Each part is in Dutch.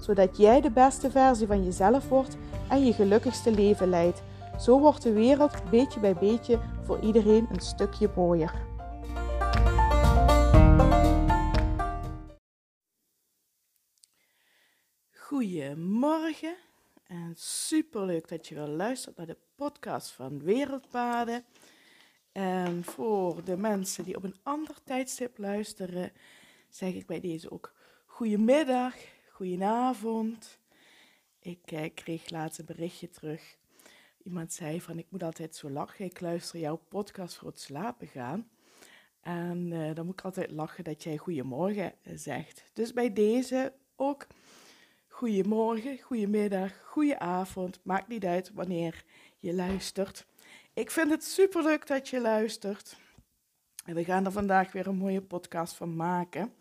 zodat jij de beste versie van jezelf wordt en je gelukkigste leven leidt. Zo wordt de wereld beetje bij beetje voor iedereen een stukje mooier. Goedemorgen en superleuk dat je weer luistert naar de podcast van Wereldpaden. En voor de mensen die op een ander tijdstip luisteren, zeg ik bij deze ook goedemiddag, goedenavond. Ik eh, kreeg laatst een berichtje terug. Iemand zei van ik moet altijd zo lachen. Ik luister jouw podcast voor het slapen gaan. En uh, dan moet ik altijd lachen dat jij goedemorgen eh, zegt. Dus bij deze ook goedemorgen, goedemiddag, goedenavond. Maakt niet uit wanneer je luistert. Ik vind het superleuk dat je luistert. En we gaan er vandaag weer een mooie podcast van maken.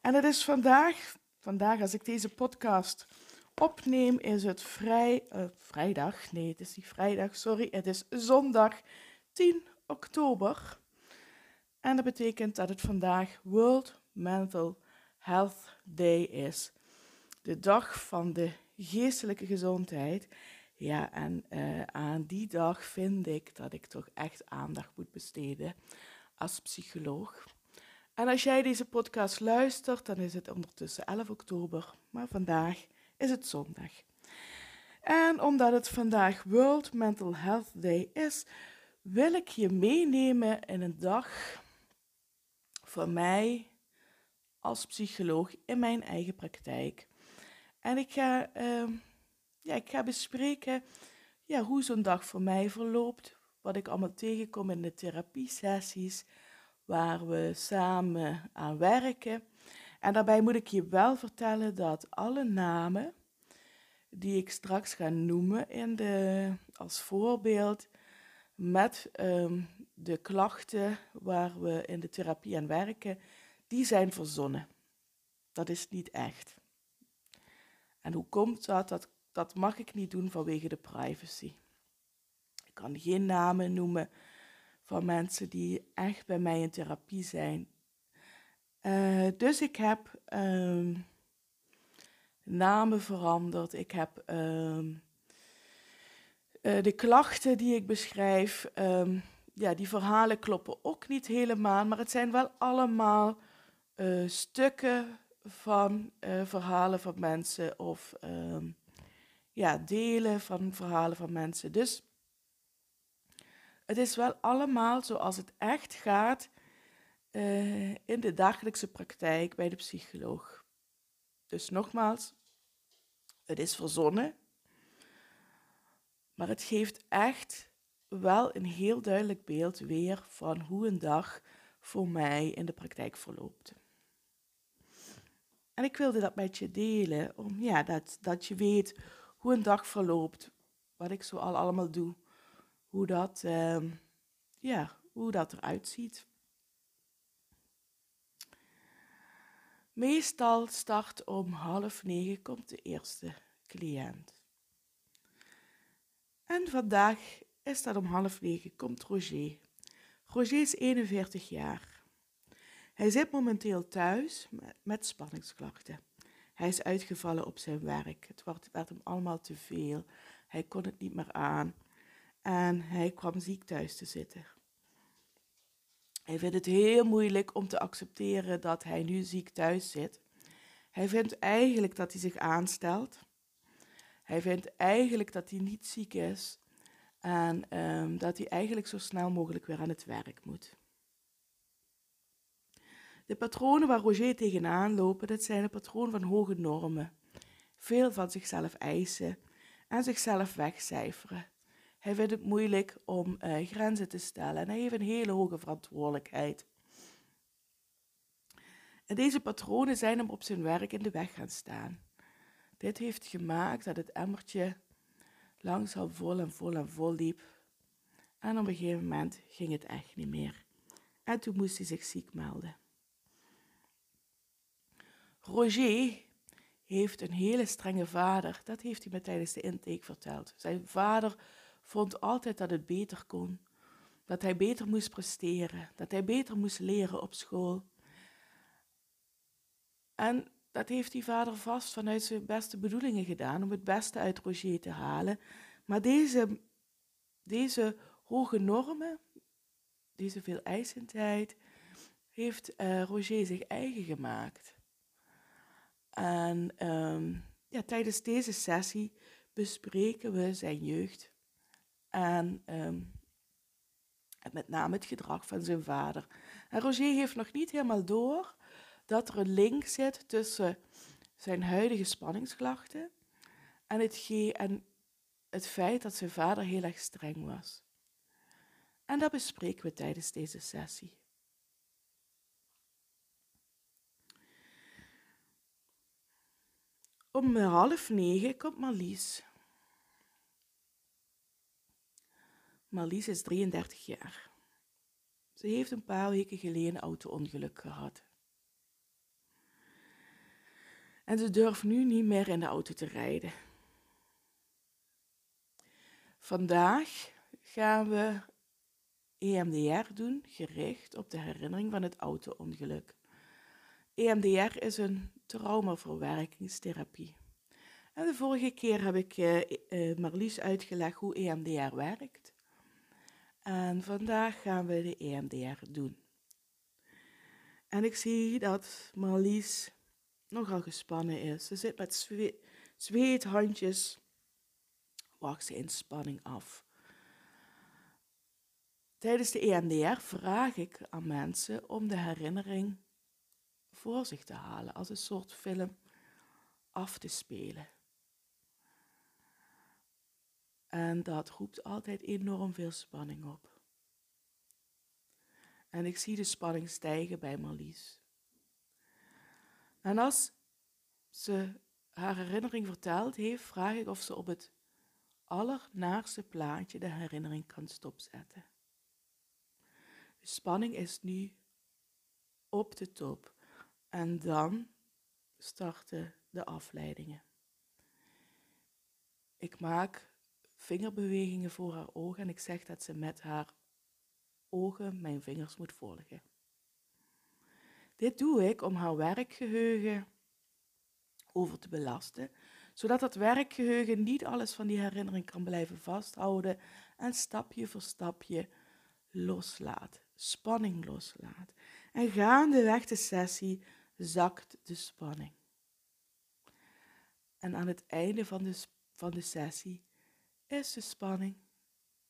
En het is vandaag, vandaag als ik deze podcast opneem, is het vrij, uh, vrijdag. Nee, het is niet vrijdag, sorry. Het is zondag 10 oktober. En dat betekent dat het vandaag World Mental Health Day is. De dag van de geestelijke gezondheid. Ja, en uh, aan die dag vind ik dat ik toch echt aandacht moet besteden als psycholoog. En als jij deze podcast luistert, dan is het ondertussen 11 oktober, maar vandaag is het zondag. En omdat het vandaag World Mental Health Day is, wil ik je meenemen in een dag voor mij als psycholoog in mijn eigen praktijk. En ik ga, uh, ja, ik ga bespreken ja, hoe zo'n dag voor mij verloopt, wat ik allemaal tegenkom in de therapiesessies, waar we samen aan werken. En daarbij moet ik je wel vertellen dat alle namen die ik straks ga noemen in de, als voorbeeld met um, de klachten waar we in de therapie aan werken, die zijn verzonnen. Dat is niet echt. En hoe komt dat? Dat, dat mag ik niet doen vanwege de privacy. Ik kan geen namen noemen van mensen die echt bij mij in therapie zijn. Uh, dus ik heb um, namen veranderd. Ik heb um, uh, de klachten die ik beschrijf. Um, ja, die verhalen kloppen ook niet helemaal, maar het zijn wel allemaal uh, stukken van verhalen van mensen of ja, delen van verhalen van mensen. Dus het is wel allemaal zoals het echt gaat uh, in de dagelijkse praktijk bij de psycholoog. Dus nogmaals, het is verzonnen, maar het geeft echt wel een heel duidelijk beeld weer van hoe een dag voor mij in de praktijk verloopt. En ik wilde dat met je delen, om ja, dat, dat je weet hoe een dag verloopt, wat ik zo al allemaal doe hoe dat, uh, ja, hoe dat eruit ziet. Meestal start om half negen komt de eerste cliënt. En vandaag is dat om half negen komt Roger. Roger is 41 jaar. Hij zit momenteel thuis met, spanningsklachten. Hij is uitgevallen op zijn werk. Het werd hem allemaal te veel. Hij kon het niet meer aan en hij kwam ziek thuis te zitten. Hij vindt het heel moeilijk om te accepteren dat hij nu ziek thuis zit. Hij vindt eigenlijk dat hij zich aanstelt. Hij vindt eigenlijk dat hij niet ziek is en um, dat hij eigenlijk zo snel mogelijk weer aan het werk moet. De patronen waar Roger tegenaan lopen, dat zijn de patronen van hoge normen. Veel van zichzelf eisen en zichzelf wegcijferen. Hij vindt het moeilijk om uh, grenzen te stellen en hij heeft een hele hoge verantwoordelijkheid. En deze patronen zijn hem op zijn werk in de weg gaan staan. Dit heeft gemaakt dat het emmertje langzaam vol en vol en vol liep. En op een gegeven moment ging het echt niet meer. En toen moest hij zich ziek melden. Roger heeft een hele strenge vader. Dat heeft hij me tijdens de intake verteld. Zijn vader vond altijd dat het beter kon. Dat hij beter moest presteren. Dat hij beter moest leren op school. En dat heeft die vader vast vanuit zijn beste bedoelingen gedaan om het beste uit Roger te halen. Maar deze, deze hoge normen, deze veel eisendheid, heeft uh, Roger zich eigen gemaakt. En um, ja, tijdens deze sessie bespreken we zijn jeugd en um, met name het gedrag van zijn vader. En Roger heeft nog niet helemaal door dat er een link zit tussen zijn huidige spanningsklachten en het, en het feit dat zijn vader heel erg streng was. En dat bespreken we tijdens deze sessie. Om half negen komt Marlies. Marlies is 33 jaar. Ze heeft een paar weken geleden een auto-ongeluk gehad. En ze durft nu niet meer in de auto te rijden. Vandaag gaan we EMDR doen, gericht op de herinnering van het auto-ongeluk. EMDR is een traumaverwerkingstherapie. En de vorige keer heb ik uh, uh, Marlies uitgelegd hoe EMDR werkt. En vandaag gaan we de EMDR doen. En ik zie dat Marlies nogal gespannen is. Ze zit met zwe zweethandjes, wacht ze in spanning af. Tijdens de EMDR vraag ik aan mensen om de herinnering voor zich te halen, als een soort film af te spelen. En dat roept altijd enorm veel spanning op. En ik zie de spanning stijgen bij Marlies. En als ze haar herinnering verteld heeft, vraag ik of ze op het allernaarste plaatje de herinnering kan stopzetten. De spanning is nu op de top. En dan starten de afleidingen. Ik maak vingerbewegingen voor haar ogen en ik zeg dat ze met haar ogen mijn vingers moet volgen. Dit doe ik om haar werkgeheugen over te belasten, zodat dat werkgeheugen niet alles van die herinnering kan blijven vasthouden en stapje voor stapje loslaat, spanning loslaat. En gaandeweg de sessie zakt de spanning. En aan het einde van de, van de sessie is de spanning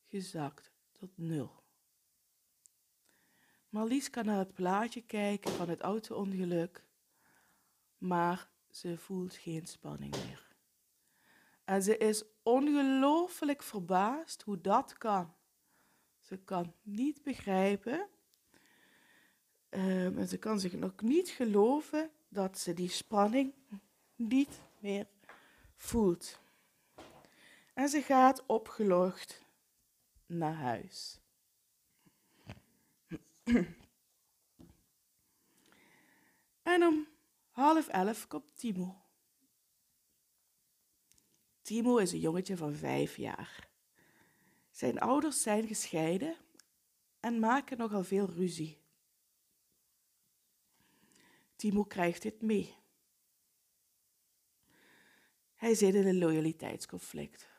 gezakt tot nul. Marlies kan naar het plaatje kijken van het auto-ongeluk, maar ze voelt geen spanning meer. En ze is ongelooflijk verbaasd hoe dat kan. Ze kan niet begrijpen um, en ze kan zich nog niet geloven dat ze die spanning niet meer voelt. En ze gaat opgelucht naar huis. en om half elf komt Timo. Timo is een jongetje van vijf jaar. Zijn ouders zijn gescheiden en maken nogal veel ruzie. Timo krijgt dit mee. Hij zit in een loyaliteitsconflict.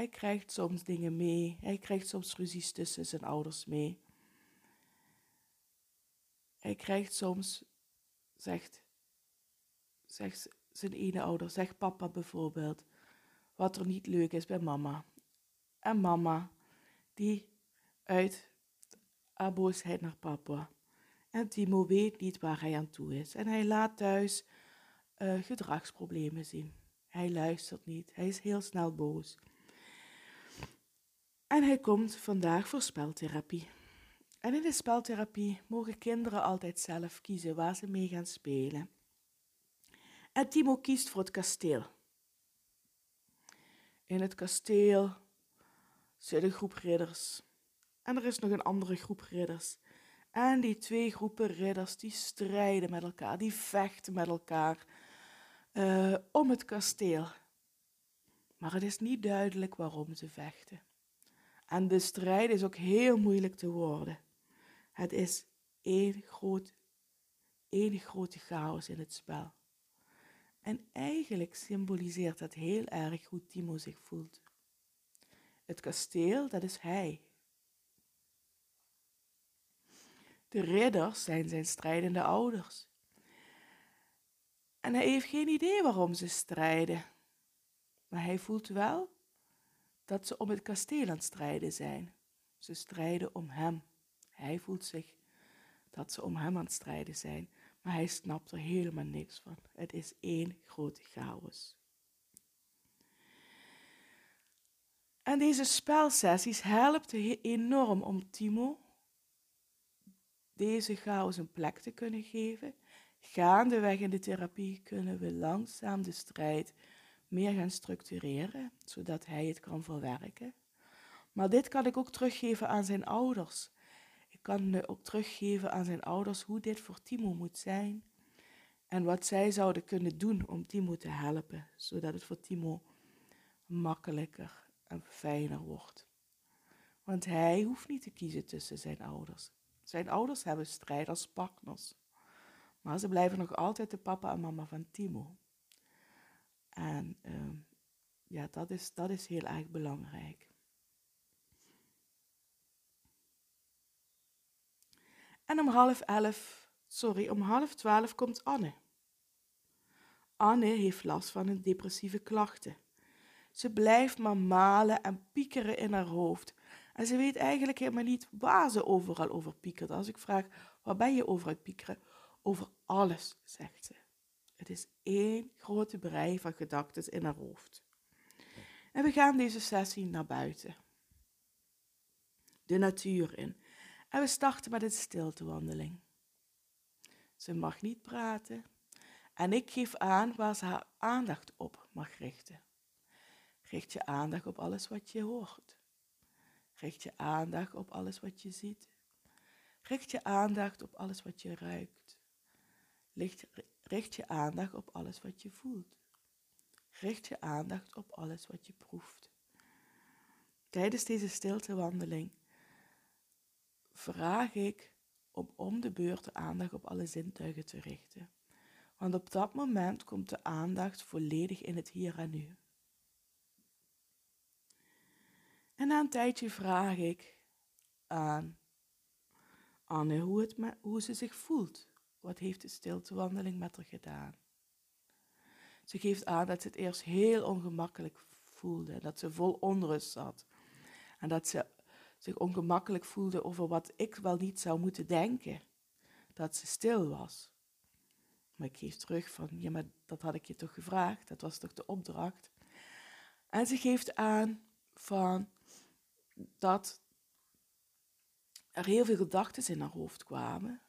Hij krijgt soms dingen mee. Hij krijgt soms ruzies tussen zijn ouders mee. Hij krijgt soms, zegt, zegt zijn ene ouder, zegt papa bijvoorbeeld, wat er niet leuk is bij mama. En mama, die uit haar boosheid naar papa. En Timo weet niet waar hij aan toe is. En hij laat thuis uh, gedragsproblemen zien. Hij luistert niet. Hij is heel snel boos. En hij komt vandaag voor speltherapie. En in de speltherapie mogen kinderen altijd zelf kiezen waar ze mee gaan spelen. En Timo kiest voor het kasteel. In het kasteel zit een groep ridders. En er is nog een andere groep ridders. En die twee groepen ridders die strijden met elkaar, die vechten met elkaar uh, om het kasteel. Maar het is niet duidelijk waarom ze vechten. En de strijd is ook heel moeilijk te worden. Het is één, groot, één grote chaos in het spel. En eigenlijk symboliseert dat heel erg hoe Timo zich voelt. Het kasteel, dat is hij. De ridders zijn zijn strijdende ouders. En hij heeft geen idee waarom ze strijden. Maar hij voelt wel dat ze om het kasteel aan het strijden zijn. Ze strijden om hem. Hij voelt zich dat ze om hem aan het strijden zijn, maar hij snapt er helemaal niks van. Het is één grote chaos. En deze spelsessies helpen enorm om Timo deze chaos een plek te kunnen geven. Gaandeweg in de therapie kunnen we langzaam de strijd meer gaan structureren, zodat hij het kan verwerken. Maar dit kan ik ook teruggeven aan zijn ouders. Ik kan ook teruggeven aan zijn ouders hoe dit voor Timo moet zijn en wat zij zouden kunnen doen om Timo te helpen, zodat het voor Timo makkelijker en fijner wordt. Want hij hoeft niet te kiezen tussen zijn ouders. Zijn ouders hebben strijd als partners. Maar ze blijven nog altijd de papa en mama van Timo. En uh, ja, dat is, dat is heel erg belangrijk. En om half elf, sorry, om half twaalf komt Anne. Anne heeft last van een depressieve klachten. Ze blijft maar malen en piekeren in haar hoofd. En ze weet eigenlijk helemaal niet waar ze overal over piekert. Als ik vraag, waar ben je over het piekeren? Over alles, zegt ze. Het is één grote brei van gedachten in haar hoofd. En we gaan deze sessie naar buiten. De natuur in. En we starten met een stiltewandeling. Ze mag niet praten. En ik geef aan waar ze haar aandacht op mag richten. Richt je aandacht op alles wat je hoort. Richt je aandacht op alles wat je ziet. Richt je aandacht op alles wat je ruikt. Richt je aandacht op alles wat je voelt. Richt je aandacht op alles wat je proeft. Tijdens deze stiltewandeling vraag ik om om de beurt de aandacht op alle zintuigen te richten. Want op dat moment komt de aandacht volledig in het hier en nu. En na een tijdje vraag ik aan Anne hoe, het hoe ze zich voelt. Wat heeft de stiltewandeling met haar gedaan? Ze geeft aan dat ze het eerst heel ongemakkelijk voelde, dat ze vol onrust zat. En dat ze zich ongemakkelijk voelde over wat ik wel niet zou moeten denken. Dat ze stil was. Maar ik geef terug van, ja, maar dat had ik je toch gevraagd, dat was toch de opdracht. En ze geeft aan van dat er heel veel gedachten in haar hoofd kwamen.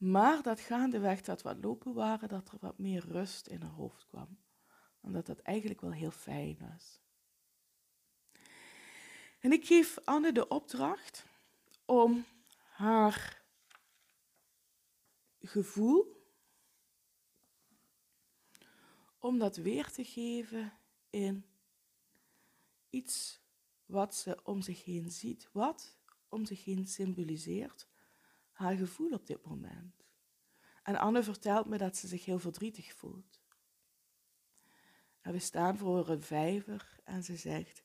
Maar dat gaandeweg dat wat lopen waren, dat er wat meer rust in haar hoofd kwam. Omdat dat eigenlijk wel heel fijn was. En ik geef Anne de opdracht om haar gevoel, om dat weer te geven in iets wat ze om zich heen ziet, wat om zich heen symboliseert haar gevoel op dit moment. En Anne vertelt me dat ze zich heel verdrietig voelt. En we staan voor een vijver en ze zegt: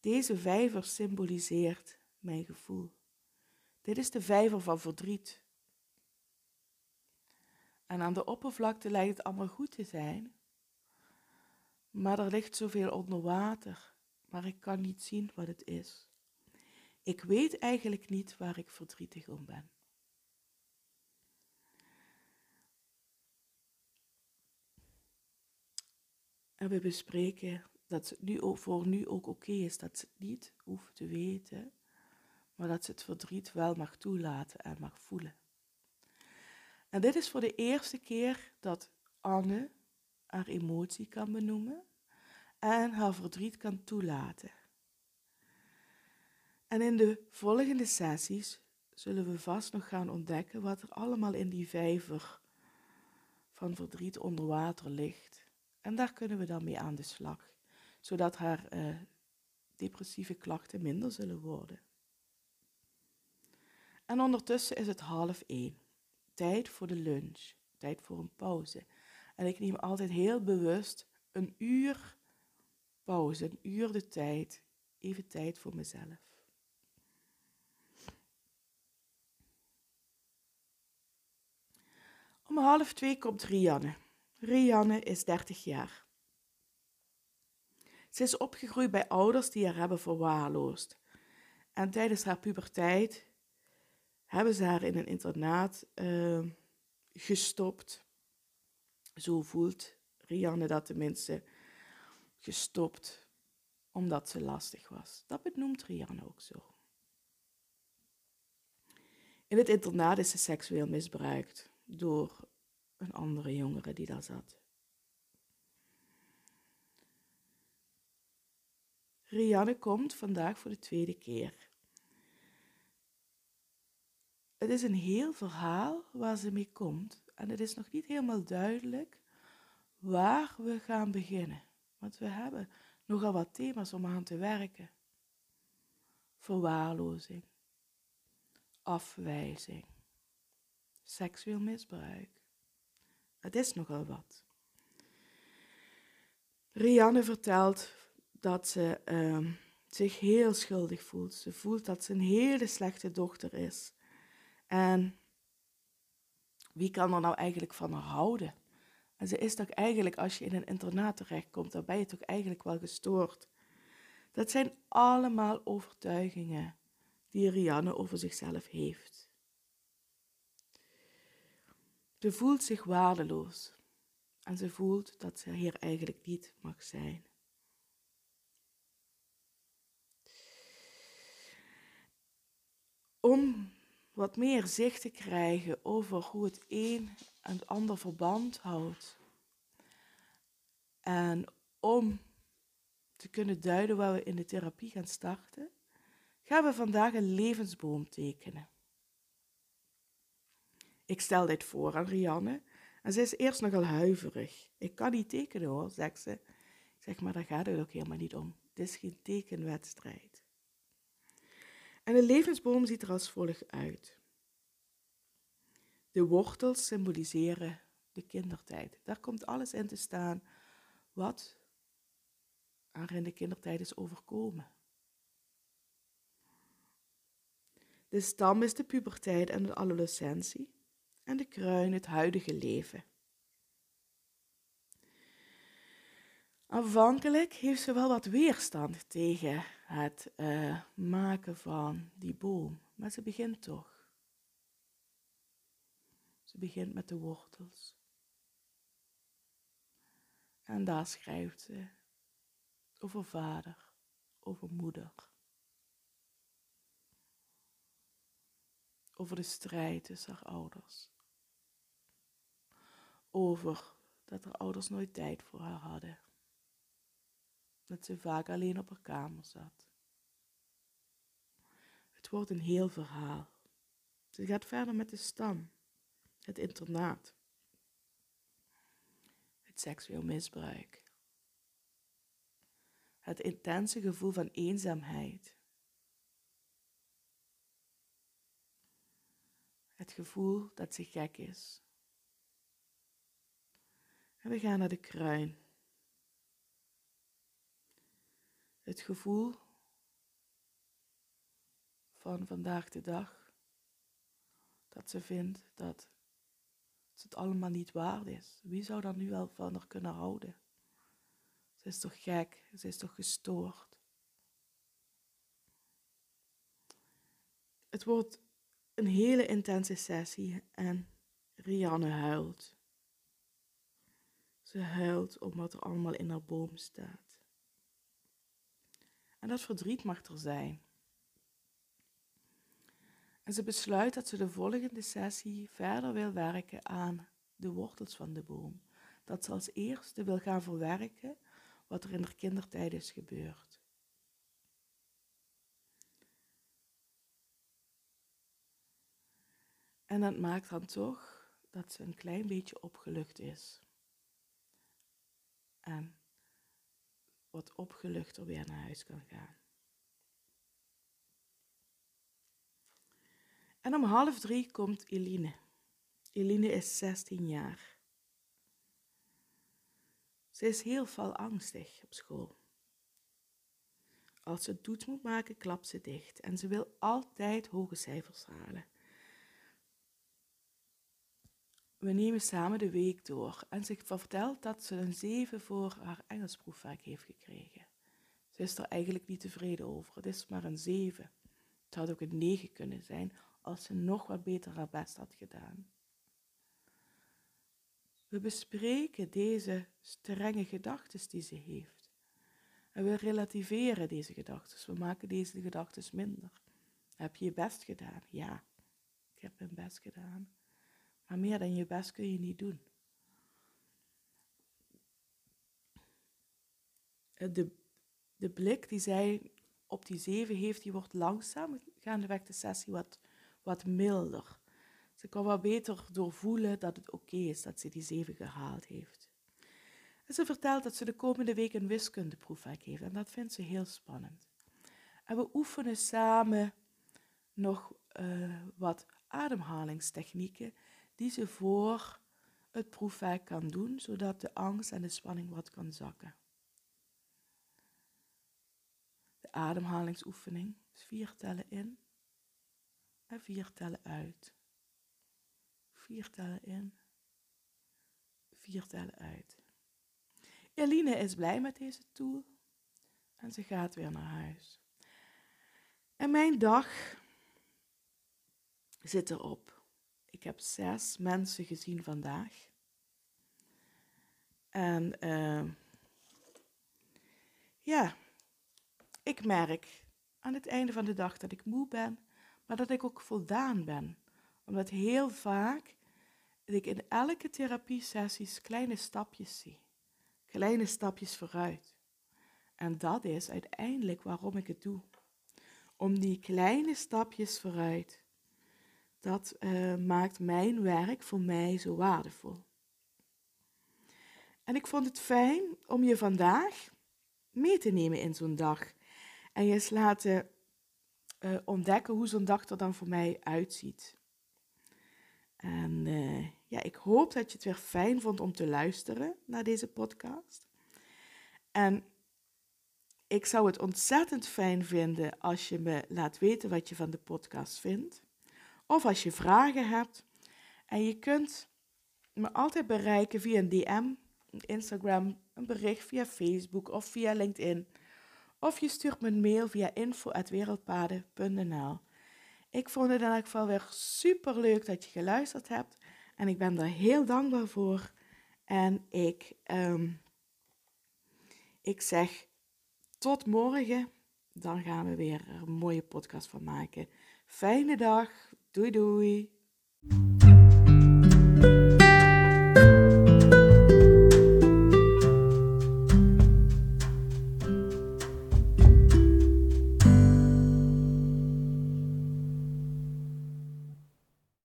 Deze vijver symboliseert mijn gevoel. Dit is de vijver van verdriet. En aan de oppervlakte lijkt het allemaal goed te zijn, maar er ligt zoveel onder water, maar ik kan niet zien wat het is. Ik weet eigenlijk niet waar ik verdrietig om ben. En we bespreken dat het nu ook, voor nu ook oké is dat ze het niet hoeft te weten, maar dat ze het verdriet wel mag toelaten en mag voelen. En dit is voor de eerste keer dat Anne haar emotie kan benoemen en haar verdriet kan toelaten. En in de volgende sessies zullen we vast nog gaan ontdekken wat er allemaal in die vijver van verdriet onder water ligt. En daar kunnen we dan mee aan de slag, zodat haar uh, depressieve klachten minder zullen worden. En ondertussen is het half één. Tijd voor de lunch, tijd voor een pauze. En ik neem altijd heel bewust een uur pauze, een uur de tijd, even tijd voor mezelf. Om half twee komt Rianne. Rianne is 30 jaar. Ze is opgegroeid bij ouders die haar hebben verwaarloosd. En tijdens haar puberteit hebben ze haar in een internaat uh, gestopt. Zo voelt Rianne dat tenminste gestopt omdat ze lastig was. Dat benoemt Rianne ook zo. In het internaat is ze seksueel misbruikt door een andere jongere die daar zat. Rianne komt vandaag voor de tweede keer. Het is een heel verhaal waar ze mee komt en het is nog niet helemaal duidelijk waar we gaan beginnen. Want we hebben nogal wat thema's om aan te werken. Verwaarlozing, afwijzing, seksueel misbruik. Het is nogal wat. Rianne vertelt dat ze uh, zich heel schuldig voelt. Ze voelt dat ze een hele slechte dochter is. En wie kan er nou eigenlijk van haar houden? En ze is toch eigenlijk, als je in een internaat terechtkomt, dan ben je toch eigenlijk wel gestoord. Dat zijn allemaal overtuigingen die Rianne over zichzelf heeft. Ze voelt zich waardeloos en ze voelt dat ze hier eigenlijk niet mag zijn. Om wat meer zicht te krijgen over hoe het een en het ander verband houdt. En om te kunnen duiden waar we in de therapie gaan starten, gaan we vandaag een levensboom tekenen. Ik stel dit voor aan Rianne en ze is eerst nogal huiverig. Ik kan niet tekenen hoor, zegt ze. Ik zeg, maar daar gaat het ook helemaal niet om. Het is geen tekenwedstrijd. En de levensboom ziet er als volgt uit. De wortels symboliseren de kindertijd. Daar komt alles in te staan wat er in de kindertijd is overkomen. De stam is de puberteit en de adolescentie en de kruin het huidige leven. Aanvankelijk heeft ze wel wat weerstand tegen het uh, maken van die boom, maar ze begint toch. Ze begint met de wortels. En daar schrijft ze over vader, over moeder. Over de strijd tussen haar ouders. Over dat haar ouders nooit tijd voor haar hadden dat ze vaak alleen op haar kamer zat. Het wordt een heel verhaal. Ze gaat verder met de stam, het internaat, het seksueel misbruik, het intense gevoel van eenzaamheid, het gevoel dat ze gek is. We gaan naar de kruin. het gevoel van vandaag de dag dat ze vindt dat het allemaal niet waard is. Wie zou dan nu wel van haar kunnen houden? Ze is toch gek, ze is toch gestoord. Het wordt een hele intense sessie en Rianne huilt. Ze huilt om wat er allemaal in haar boom staat. En dat verdriet mag er zijn. En ze besluit dat ze de volgende sessie verder wil werken aan de wortels van de boom. Dat ze als eerste wil gaan verwerken wat er in de kindertijd is gebeurd. En dat maakt dan toch dat ze een klein beetje opgelucht is. En wat opgeluchter weer naar huis kan gaan. En om half drie komt Eline. Eline is 16 jaar. Ze is heel veel angstig op school. Als ze toets moet maken, klapt ze dicht en ze wil altijd hoge cijfers halen. We nemen samen de week door en ze vertelt dat ze een 7 voor haar Engelsproefwerk heeft gekregen. Ze is er eigenlijk niet tevreden over. Het is maar een 7. Het had ook een 9 kunnen zijn als ze nog wat beter haar best had gedaan. We bespreken deze strenge gedachten die ze heeft. En we relativeren deze gedachten. We maken deze gedachten minder. Heb je je best gedaan? Ja, ik heb mijn best gedaan. Maar meer dan je best kun je niet doen. De, de blik die zij op die zeven heeft, die wordt langzaam gaandeweg de sessie wat, wat milder. Ze kan wel beter doorvoelen dat het oké is dat ze die zeven gehaald heeft. En ze vertelt dat ze de komende week een wiskundeproefwerk heeft en dat vindt ze heel spannend. En we oefenen samen nog uh, wat ademhalingstechnieken die ze voor het proefwerk kan doen, zodat de angst en de spanning wat kan zakken. De ademhalingsoefening is vier tellen in en vier tellen uit. Vier tellen in, vier tellen uit. Eline is blij met deze tool en ze gaat weer naar huis. En mijn dag zit erop. Ik heb zes mensen gezien vandaag. En uh, ja, ik merk aan het einde van de dag dat ik moe ben, maar dat ik ook voldaan ben. Omdat heel vaak ik in elke therapiesessies kleine stapjes zie. Kleine stapjes vooruit. En dat is uiteindelijk waarom ik het doe. Om die kleine stapjes vooruit. Dat uh, maakt mijn werk voor mij zo waardevol. En ik vond het fijn om je vandaag mee te nemen in zo'n dag. En je eens laten uh, ontdekken hoe zo'n dag er dan voor mij uitziet. En uh, ja, ik hoop dat je het weer fijn vond om te luisteren naar deze podcast. En ik zou het ontzettend fijn vinden als je me laat weten wat je van de podcast vindt. Of als je vragen hebt. En je kunt me altijd bereiken via een DM, Instagram, een bericht via Facebook of via LinkedIn. Of je stuurt me een mail via info.wereldpaden.nl. Ik vond het in elk geval weer super leuk dat je geluisterd hebt. En ik ben daar heel dankbaar voor. En ik, um, ik zeg tot morgen. Dan gaan we weer een mooie podcast van maken. Fijne dag. Doei doei.